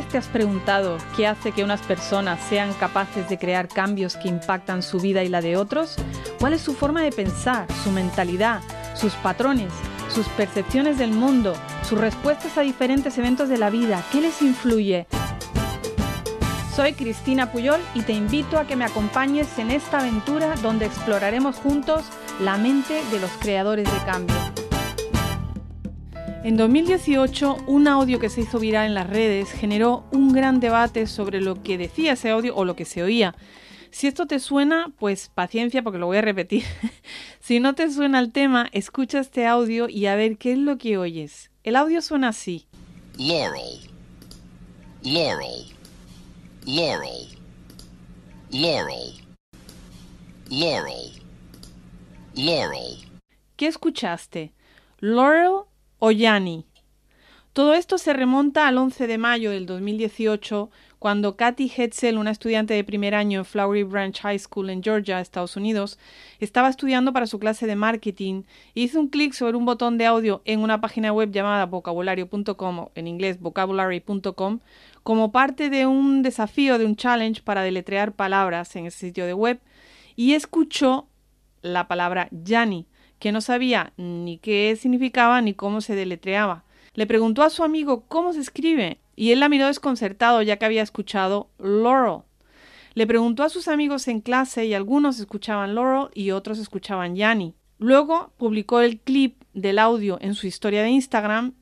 te has preguntado qué hace que unas personas sean capaces de crear cambios que impactan su vida y la de otros? ¿Cuál es su forma de pensar, su mentalidad, sus patrones, sus percepciones del mundo, sus respuestas a diferentes eventos de la vida? ¿Qué les influye? Soy Cristina Puyol y te invito a que me acompañes en esta aventura donde exploraremos juntos la mente de los creadores de cambio. En 2018, un audio que se hizo viral en las redes generó un gran debate sobre lo que decía ese audio o lo que se oía. Si esto te suena, pues paciencia porque lo voy a repetir. si no te suena el tema, escucha este audio y a ver qué es lo que oyes. El audio suena así. Laurel. Laurel. Laurel. Laurel. Laurel. Laurel. ¿Qué escuchaste? Laurel o Yanni. Todo esto se remonta al 11 de mayo del 2018, cuando Kathy Hetzel, una estudiante de primer año en Flowery Branch High School en Georgia, Estados Unidos, estaba estudiando para su clase de marketing e hizo un clic sobre un botón de audio en una página web llamada vocabulario.com, en inglés vocabulary.com, como parte de un desafío, de un challenge para deletrear palabras en ese sitio de web, y escuchó la palabra Yanni, que no sabía ni qué significaba ni cómo se deletreaba. Le preguntó a su amigo cómo se escribe y él la miró desconcertado ya que había escuchado Laurel. Le preguntó a sus amigos en clase y algunos escuchaban Laurel y otros escuchaban Yanni. Luego publicó el clip del audio en su historia de Instagram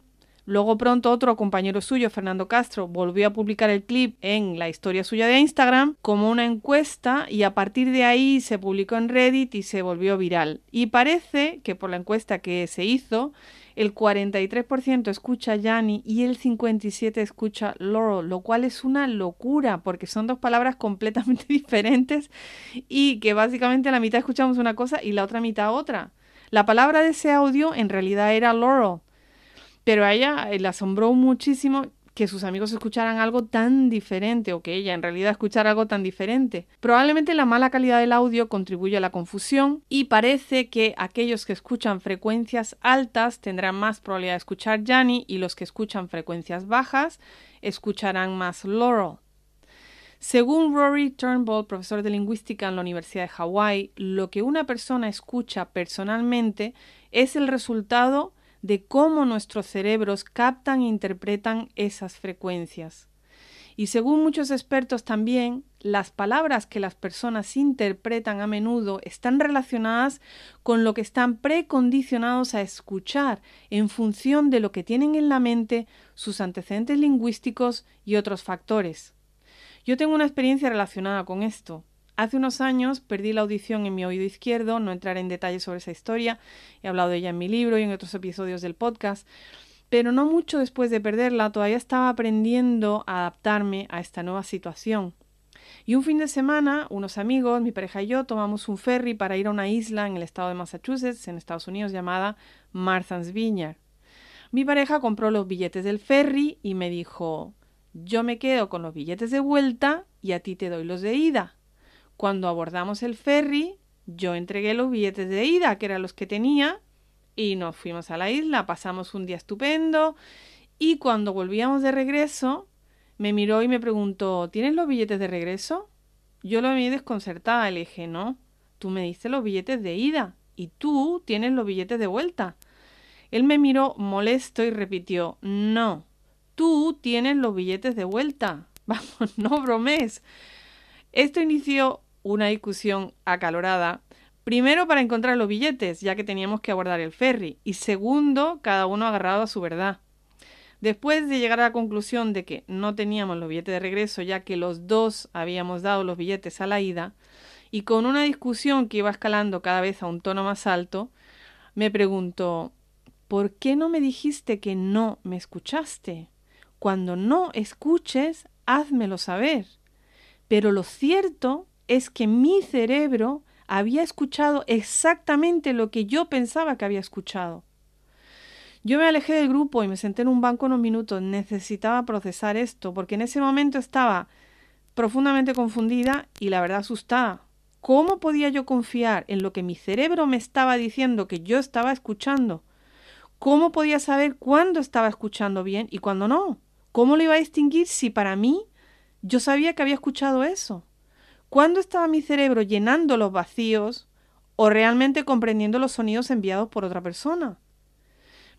Luego pronto otro compañero suyo, Fernando Castro, volvió a publicar el clip en la historia suya de Instagram como una encuesta y a partir de ahí se publicó en Reddit y se volvió viral. Y parece que por la encuesta que se hizo, el 43% escucha Yanni y el 57% escucha Laurel, lo cual es una locura porque son dos palabras completamente diferentes y que básicamente la mitad escuchamos una cosa y la otra mitad otra. La palabra de ese audio en realidad era Laurel pero a ella eh, le asombró muchísimo que sus amigos escucharan algo tan diferente o que ella en realidad escuchara algo tan diferente. Probablemente la mala calidad del audio contribuye a la confusión y parece que aquellos que escuchan frecuencias altas tendrán más probabilidad de escuchar Yanni y los que escuchan frecuencias bajas escucharán más Laurel. Según Rory Turnbull, profesor de lingüística en la Universidad de Hawái, lo que una persona escucha personalmente es el resultado de cómo nuestros cerebros captan e interpretan esas frecuencias. Y según muchos expertos también, las palabras que las personas interpretan a menudo están relacionadas con lo que están precondicionados a escuchar en función de lo que tienen en la mente, sus antecedentes lingüísticos y otros factores. Yo tengo una experiencia relacionada con esto. Hace unos años perdí la audición en mi oído izquierdo, no entraré en detalles sobre esa historia, he hablado de ella en mi libro y en otros episodios del podcast, pero no mucho después de perderla todavía estaba aprendiendo a adaptarme a esta nueva situación. Y un fin de semana, unos amigos, mi pareja y yo, tomamos un ferry para ir a una isla en el estado de Massachusetts, en Estados Unidos, llamada Martha's Vineyard. Mi pareja compró los billetes del ferry y me dijo, yo me quedo con los billetes de vuelta y a ti te doy los de ida. Cuando abordamos el ferry, yo entregué los billetes de ida, que eran los que tenía, y nos fuimos a la isla, pasamos un día estupendo, y cuando volvíamos de regreso, me miró y me preguntó, ¿tienes los billetes de regreso? Yo lo vi desconcertada, le dije, no, tú me diste los billetes de ida, y tú tienes los billetes de vuelta. Él me miró molesto y repitió, no, tú tienes los billetes de vuelta. Vamos, no bromes. Esto inició una discusión acalorada, primero para encontrar los billetes, ya que teníamos que abordar el ferry, y segundo, cada uno agarrado a su verdad. Después de llegar a la conclusión de que no teníamos los billetes de regreso, ya que los dos habíamos dado los billetes a la ida, y con una discusión que iba escalando cada vez a un tono más alto, me preguntó ¿Por qué no me dijiste que no me escuchaste? Cuando no escuches, házmelo saber. Pero lo cierto es que mi cerebro había escuchado exactamente lo que yo pensaba que había escuchado. Yo me alejé del grupo y me senté en un banco unos minutos. Necesitaba procesar esto, porque en ese momento estaba profundamente confundida y la verdad asustada. ¿Cómo podía yo confiar en lo que mi cerebro me estaba diciendo que yo estaba escuchando? ¿Cómo podía saber cuándo estaba escuchando bien y cuándo no? ¿Cómo lo iba a distinguir si para mí yo sabía que había escuchado eso? ¿Cuándo estaba mi cerebro llenando los vacíos o realmente comprendiendo los sonidos enviados por otra persona?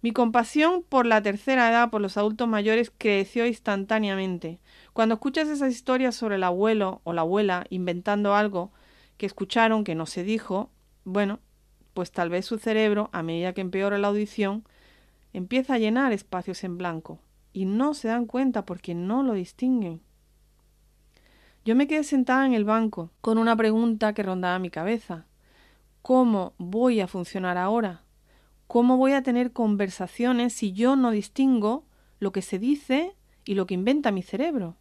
Mi compasión por la tercera edad, por los adultos mayores, creció instantáneamente. Cuando escuchas esas historias sobre el abuelo o la abuela inventando algo que escucharon que no se dijo, bueno, pues tal vez su cerebro, a medida que empeora la audición, empieza a llenar espacios en blanco y no se dan cuenta porque no lo distinguen. Yo me quedé sentada en el banco con una pregunta que rondaba mi cabeza. ¿Cómo voy a funcionar ahora? ¿Cómo voy a tener conversaciones si yo no distingo lo que se dice y lo que inventa mi cerebro?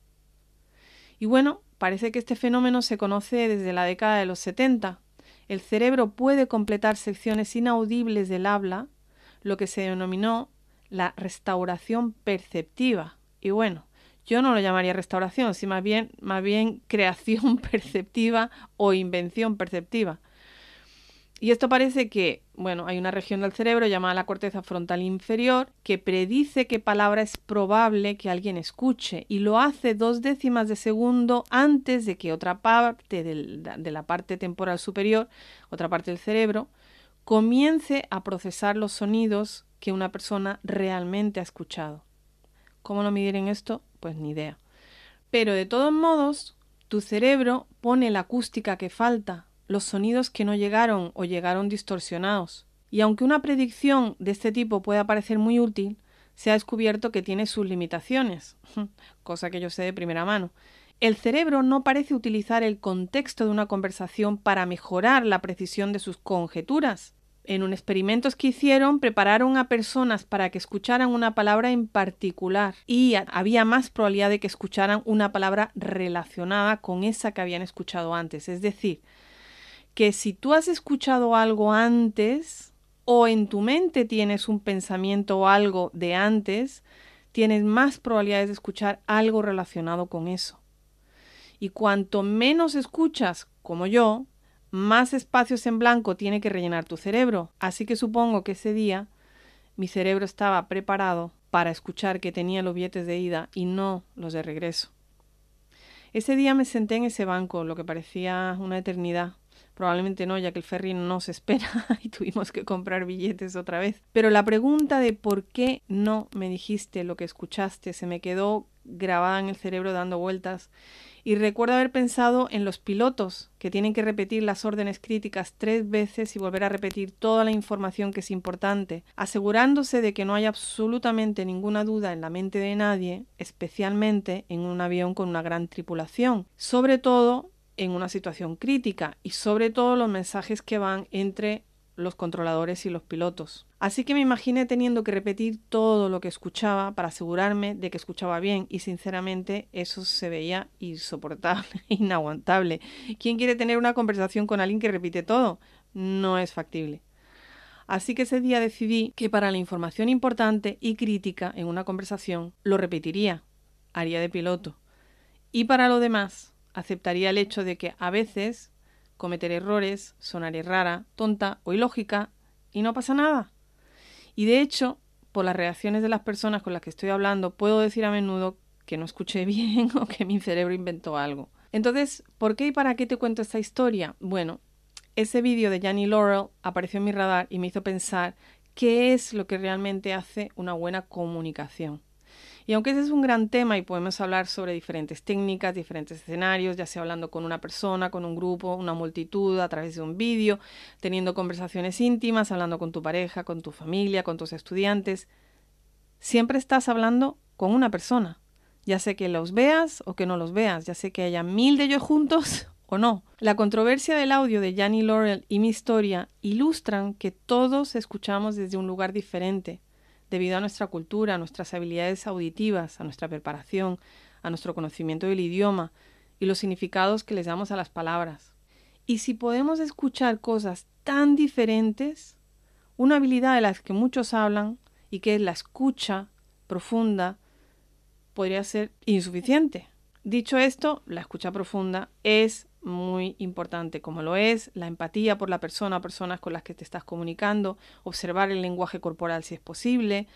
Y bueno, parece que este fenómeno se conoce desde la década de los 70. El cerebro puede completar secciones inaudibles del habla, lo que se denominó la restauración perceptiva. Y bueno, yo no lo llamaría restauración, sino más bien, más bien creación perceptiva o invención perceptiva. Y esto parece que, bueno, hay una región del cerebro llamada la corteza frontal inferior que predice qué palabra es probable que alguien escuche y lo hace dos décimas de segundo antes de que otra parte de la parte temporal superior, otra parte del cerebro, comience a procesar los sonidos que una persona realmente ha escuchado. ¿Cómo lo medir en esto? Pues ni idea. Pero de todos modos, tu cerebro pone la acústica que falta, los sonidos que no llegaron o llegaron distorsionados. Y aunque una predicción de este tipo pueda parecer muy útil, se ha descubierto que tiene sus limitaciones, cosa que yo sé de primera mano. El cerebro no parece utilizar el contexto de una conversación para mejorar la precisión de sus conjeturas, en un experimentos que hicieron, prepararon a personas para que escucharan una palabra en particular y había más probabilidad de que escucharan una palabra relacionada con esa que habían escuchado antes. Es decir, que si tú has escuchado algo antes o en tu mente tienes un pensamiento o algo de antes, tienes más probabilidades de escuchar algo relacionado con eso. Y cuanto menos escuchas, como yo, más espacios en blanco tiene que rellenar tu cerebro. Así que supongo que ese día mi cerebro estaba preparado para escuchar que tenía los billetes de ida y no los de regreso. Ese día me senté en ese banco, lo que parecía una eternidad. Probablemente no, ya que el ferry no se espera y tuvimos que comprar billetes otra vez. Pero la pregunta de por qué no me dijiste lo que escuchaste se me quedó grabada en el cerebro dando vueltas y recuerdo haber pensado en los pilotos que tienen que repetir las órdenes críticas tres veces y volver a repetir toda la información que es importante, asegurándose de que no haya absolutamente ninguna duda en la mente de nadie, especialmente en un avión con una gran tripulación, sobre todo en una situación crítica y sobre todo los mensajes que van entre los controladores y los pilotos. Así que me imaginé teniendo que repetir todo lo que escuchaba para asegurarme de que escuchaba bien y sinceramente eso se veía insoportable, inaguantable. ¿Quién quiere tener una conversación con alguien que repite todo? No es factible. Así que ese día decidí que para la información importante y crítica en una conversación lo repetiría, haría de piloto. Y para lo demás, aceptaría el hecho de que a veces cometer errores, sonaré rara, tonta o ilógica y no pasa nada. Y de hecho, por las reacciones de las personas con las que estoy hablando, puedo decir a menudo que no escuché bien o que mi cerebro inventó algo. Entonces, ¿por qué y para qué te cuento esta historia? Bueno, ese vídeo de Janny Laurel apareció en mi radar y me hizo pensar qué es lo que realmente hace una buena comunicación. Y aunque ese es un gran tema y podemos hablar sobre diferentes técnicas, diferentes escenarios, ya sea hablando con una persona, con un grupo, una multitud, a través de un vídeo, teniendo conversaciones íntimas, hablando con tu pareja, con tu familia, con tus estudiantes, siempre estás hablando con una persona. Ya sé que los veas o que no los veas, ya sé que haya mil de ellos juntos o no. La controversia del audio de Janny Laurel y mi historia ilustran que todos escuchamos desde un lugar diferente, debido a nuestra cultura, a nuestras habilidades auditivas, a nuestra preparación, a nuestro conocimiento del idioma y los significados que les damos a las palabras. Y si podemos escuchar cosas tan diferentes, una habilidad de las que muchos hablan y que es la escucha profunda, podría ser insuficiente. Dicho esto, la escucha profunda es muy importante, como lo es la empatía por la persona personas con las que te estás comunicando, observar el lenguaje corporal si es posible,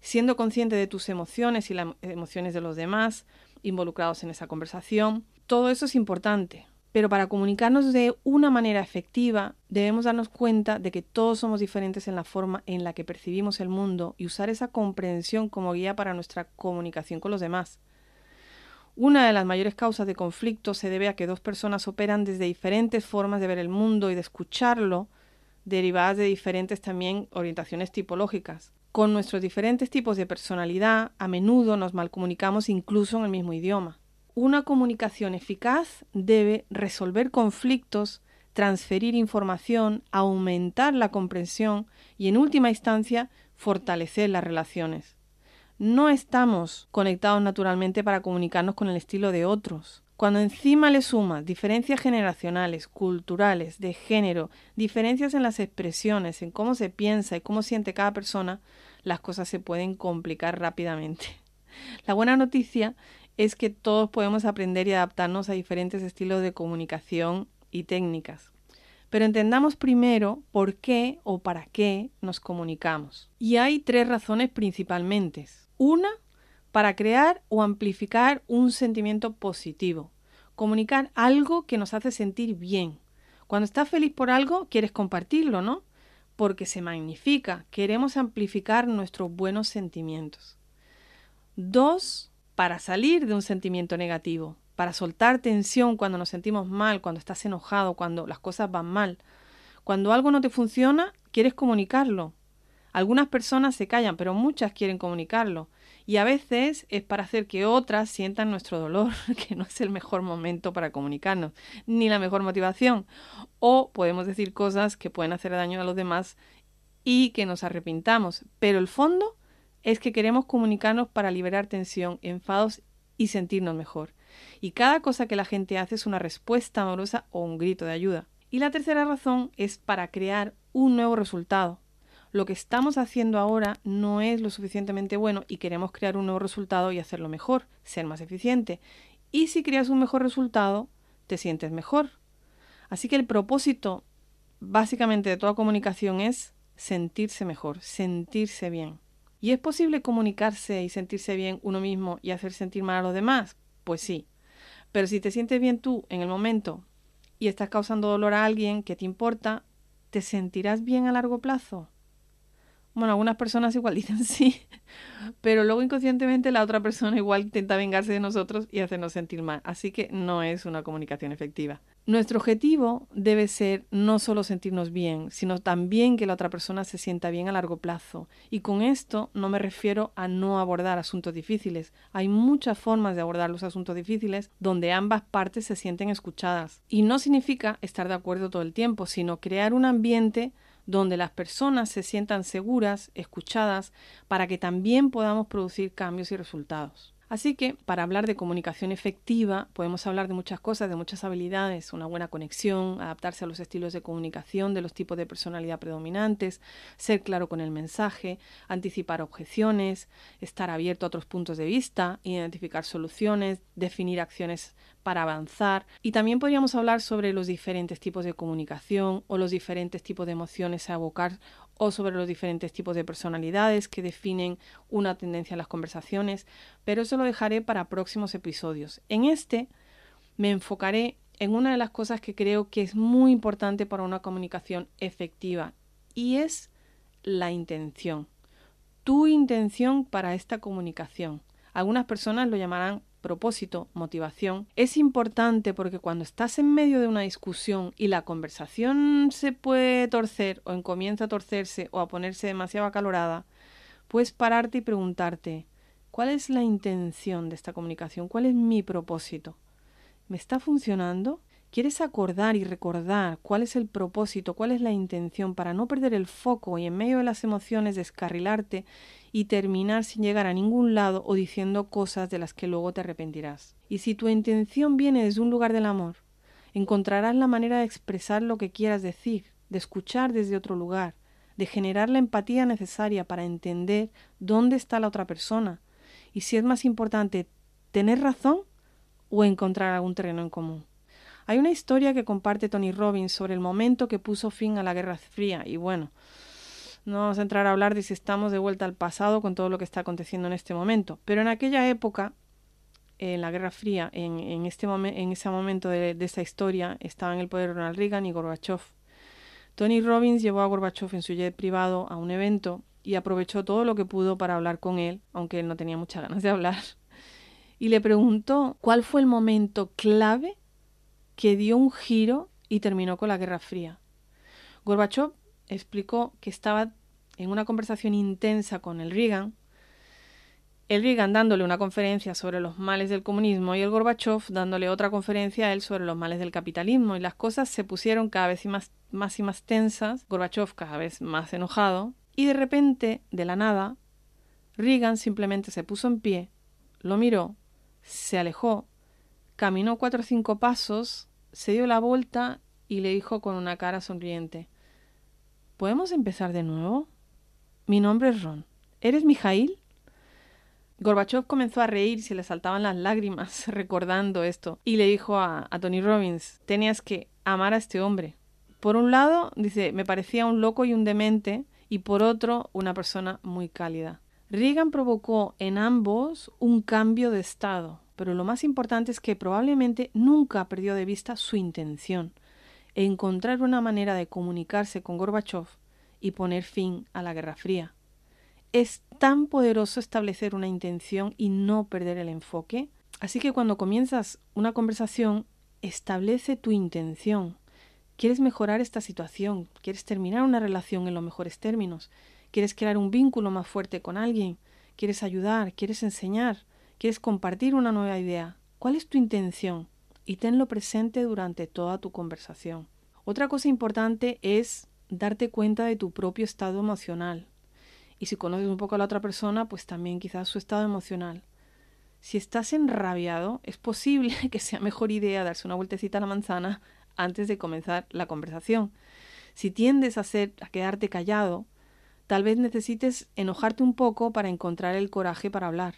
siendo consciente de tus emociones y las emociones de los demás involucrados en esa conversación. Todo eso es importante. Pero para comunicarnos de una manera efectiva debemos darnos cuenta de que todos somos diferentes en la forma en la que percibimos el mundo y usar esa comprensión como guía para nuestra comunicación con los demás. Una de las mayores causas de conflicto se debe a que dos personas operan desde diferentes formas de ver el mundo y de escucharlo, derivadas de diferentes también orientaciones tipológicas. Con nuestros diferentes tipos de personalidad, a menudo nos malcomunicamos incluso en el mismo idioma. Una comunicación eficaz debe resolver conflictos, transferir información, aumentar la comprensión y, en última instancia, fortalecer las relaciones. No estamos conectados naturalmente para comunicarnos con el estilo de otros. Cuando encima le sumas diferencias generacionales, culturales, de género, diferencias en las expresiones, en cómo se piensa y cómo siente cada persona, las cosas se pueden complicar rápidamente. La buena noticia es que todos podemos aprender y adaptarnos a diferentes estilos de comunicación y técnicas. Pero entendamos primero por qué o para qué nos comunicamos. Y hay tres razones principalmente. Una, para crear o amplificar un sentimiento positivo. Comunicar algo que nos hace sentir bien. Cuando estás feliz por algo, quieres compartirlo, ¿no? Porque se magnifica. Queremos amplificar nuestros buenos sentimientos. Dos, para salir de un sentimiento negativo. Para soltar tensión cuando nos sentimos mal, cuando estás enojado, cuando las cosas van mal. Cuando algo no te funciona, quieres comunicarlo. Algunas personas se callan, pero muchas quieren comunicarlo. Y a veces es para hacer que otras sientan nuestro dolor, que no es el mejor momento para comunicarnos, ni la mejor motivación. O podemos decir cosas que pueden hacer daño a los demás y que nos arrepintamos. Pero el fondo es que queremos comunicarnos para liberar tensión, enfados y sentirnos mejor. Y cada cosa que la gente hace es una respuesta amorosa o un grito de ayuda. Y la tercera razón es para crear un nuevo resultado, lo que estamos haciendo ahora no es lo suficientemente bueno y queremos crear un nuevo resultado y hacerlo mejor, ser más eficiente. Y si creas un mejor resultado, te sientes mejor. Así que el propósito básicamente de toda comunicación es sentirse mejor, sentirse bien. ¿Y es posible comunicarse y sentirse bien uno mismo y hacer sentir mal a los demás? Pues sí. Pero si te sientes bien tú en el momento y estás causando dolor a alguien que te importa, ¿te sentirás bien a largo plazo? Bueno, algunas personas igual dicen sí, pero luego inconscientemente la otra persona igual intenta vengarse de nosotros y hacernos sentir mal. Así que no es una comunicación efectiva. Nuestro objetivo debe ser no solo sentirnos bien, sino también que la otra persona se sienta bien a largo plazo. Y con esto no me refiero a no abordar asuntos difíciles. Hay muchas formas de abordar los asuntos difíciles donde ambas partes se sienten escuchadas. Y no significa estar de acuerdo todo el tiempo, sino crear un ambiente donde las personas se sientan seguras, escuchadas, para que también podamos producir cambios y resultados. Así que, para hablar de comunicación efectiva, podemos hablar de muchas cosas, de muchas habilidades, una buena conexión, adaptarse a los estilos de comunicación, de los tipos de personalidad predominantes, ser claro con el mensaje, anticipar objeciones, estar abierto a otros puntos de vista, identificar soluciones, definir acciones para avanzar. Y también podríamos hablar sobre los diferentes tipos de comunicación o los diferentes tipos de emociones a evocar o sobre los diferentes tipos de personalidades que definen una tendencia en las conversaciones, pero eso lo dejaré para próximos episodios. En este me enfocaré en una de las cosas que creo que es muy importante para una comunicación efectiva y es la intención. Tu intención para esta comunicación. Algunas personas lo llamarán propósito, motivación, es importante porque cuando estás en medio de una discusión y la conversación se puede torcer o comienza a torcerse o a ponerse demasiado acalorada, puedes pararte y preguntarte ¿cuál es la intención de esta comunicación? ¿Cuál es mi propósito? ¿Me está funcionando? ¿Quieres acordar y recordar cuál es el propósito, cuál es la intención para no perder el foco y en medio de las emociones descarrilarte y terminar sin llegar a ningún lado o diciendo cosas de las que luego te arrepentirás? Y si tu intención viene desde un lugar del amor, encontrarás la manera de expresar lo que quieras decir, de escuchar desde otro lugar, de generar la empatía necesaria para entender dónde está la otra persona y si es más importante tener razón o encontrar algún terreno en común. Hay una historia que comparte Tony Robbins sobre el momento que puso fin a la Guerra Fría y bueno, No vamos a entrar a hablar de si estamos de vuelta al pasado con todo lo que está aconteciendo en este momento. Pero en aquella época, en la Guerra Fría, en, este en ese momento de, de esta historia, estaban en el poder Ronald Reagan y Gorbachev. Tony Robbins llevó a Gorbachev en su jet privado a un evento y aprovechó todo lo que pudo para hablar con él, aunque él no tenía muchas ganas de hablar. Y le preguntó cuál fue el momento clave que dio un giro y terminó con la Guerra Fría. Gorbachev explicó que estaba en una conversación intensa con el Reagan, el Reagan dándole una conferencia sobre los males del comunismo y el Gorbachev dándole otra conferencia a él sobre los males del capitalismo y las cosas se pusieron cada vez más, más y más tensas, Gorbachev cada vez más enojado y de repente, de la nada, Reagan simplemente se puso en pie, lo miró, se alejó, caminó cuatro o cinco pasos, se dio la vuelta y le dijo con una cara sonriente ¿Podemos empezar de nuevo? Mi nombre es Ron. ¿Eres Mijail? Gorbachev comenzó a reír y se le saltaban las lágrimas recordando esto y le dijo a, a Tony Robbins, tenías que amar a este hombre. Por un lado, dice, me parecía un loco y un demente y por otro, una persona muy cálida. Reagan provocó en ambos un cambio de estado, pero lo más importante es que probablemente nunca perdió de vista su intención encontrar una manera de comunicarse con Gorbachev y poner fin a la Guerra Fría. Es tan poderoso establecer una intención y no perder el enfoque. Así que cuando comienzas una conversación, establece tu intención. ¿Quieres mejorar esta situación? ¿Quieres terminar una relación en los mejores términos? ¿Quieres crear un vínculo más fuerte con alguien? ¿Quieres ayudar? ¿Quieres enseñar? ¿Quieres compartir una nueva idea? ¿Cuál es tu intención? y tenlo presente durante toda tu conversación. Otra cosa importante es darte cuenta de tu propio estado emocional. Y si conoces un poco a la otra persona, pues también quizás su estado emocional. Si estás enrabiado, es posible que sea mejor idea darse una vueltecita a la manzana antes de comenzar la conversación. Si tiendes a, hacer, a quedarte callado, tal vez necesites enojarte un poco para encontrar el coraje para hablar.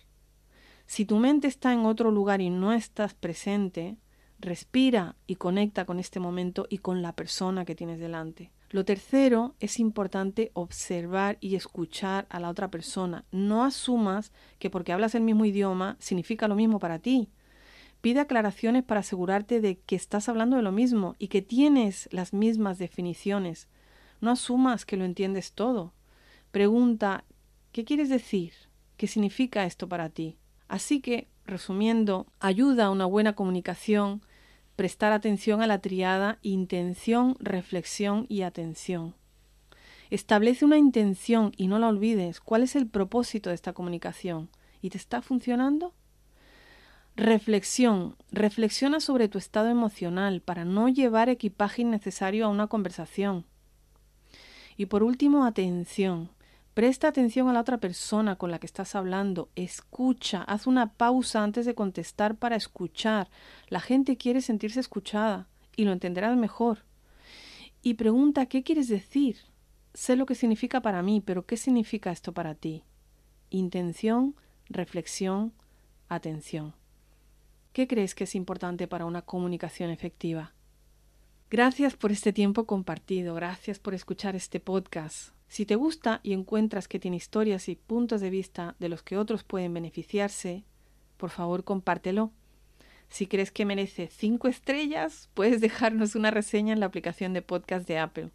Si tu mente está en otro lugar y no estás presente, Respira y conecta con este momento y con la persona que tienes delante. Lo tercero es importante observar y escuchar a la otra persona. No asumas que porque hablas el mismo idioma significa lo mismo para ti. Pide aclaraciones para asegurarte de que estás hablando de lo mismo y que tienes las mismas definiciones. No asumas que lo entiendes todo. Pregunta ¿qué quieres decir? ¿Qué significa esto para ti? Así que, resumiendo, ayuda a una buena comunicación prestar atención a la triada intención, reflexión y atención. Establece una intención y no la olvides. ¿Cuál es el propósito de esta comunicación? ¿Y te está funcionando? Reflexión. Reflexiona sobre tu estado emocional para no llevar equipaje innecesario a una conversación. Y por último, atención. Presta atención a la otra persona con la que estás hablando, escucha, haz una pausa antes de contestar para escuchar. La gente quiere sentirse escuchada y lo entenderás mejor. Y pregunta ¿qué quieres decir? Sé lo que significa para mí, pero ¿qué significa esto para ti? Intención, reflexión, atención. ¿Qué crees que es importante para una comunicación efectiva? Gracias por este tiempo compartido, gracias por escuchar este podcast. Si te gusta y encuentras que tiene historias y puntos de vista de los que otros pueden beneficiarse, por favor compártelo. Si crees que merece cinco estrellas, puedes dejarnos una reseña en la aplicación de podcast de Apple.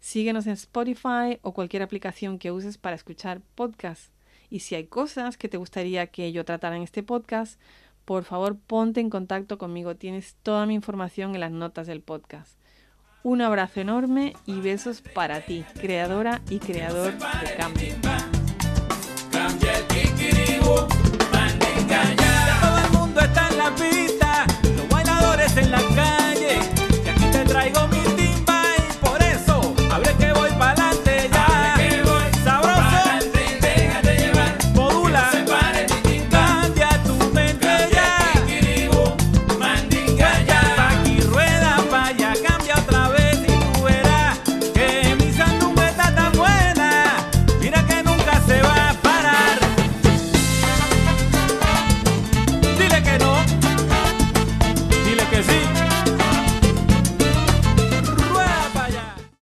Síguenos en Spotify o cualquier aplicación que uses para escuchar podcasts. Y si hay cosas que te gustaría que yo tratara en este podcast, por favor ponte en contacto conmigo. Tienes toda mi información en las notas del podcast. Un abrazo enorme y besos para ti, creadora y creador de cambio.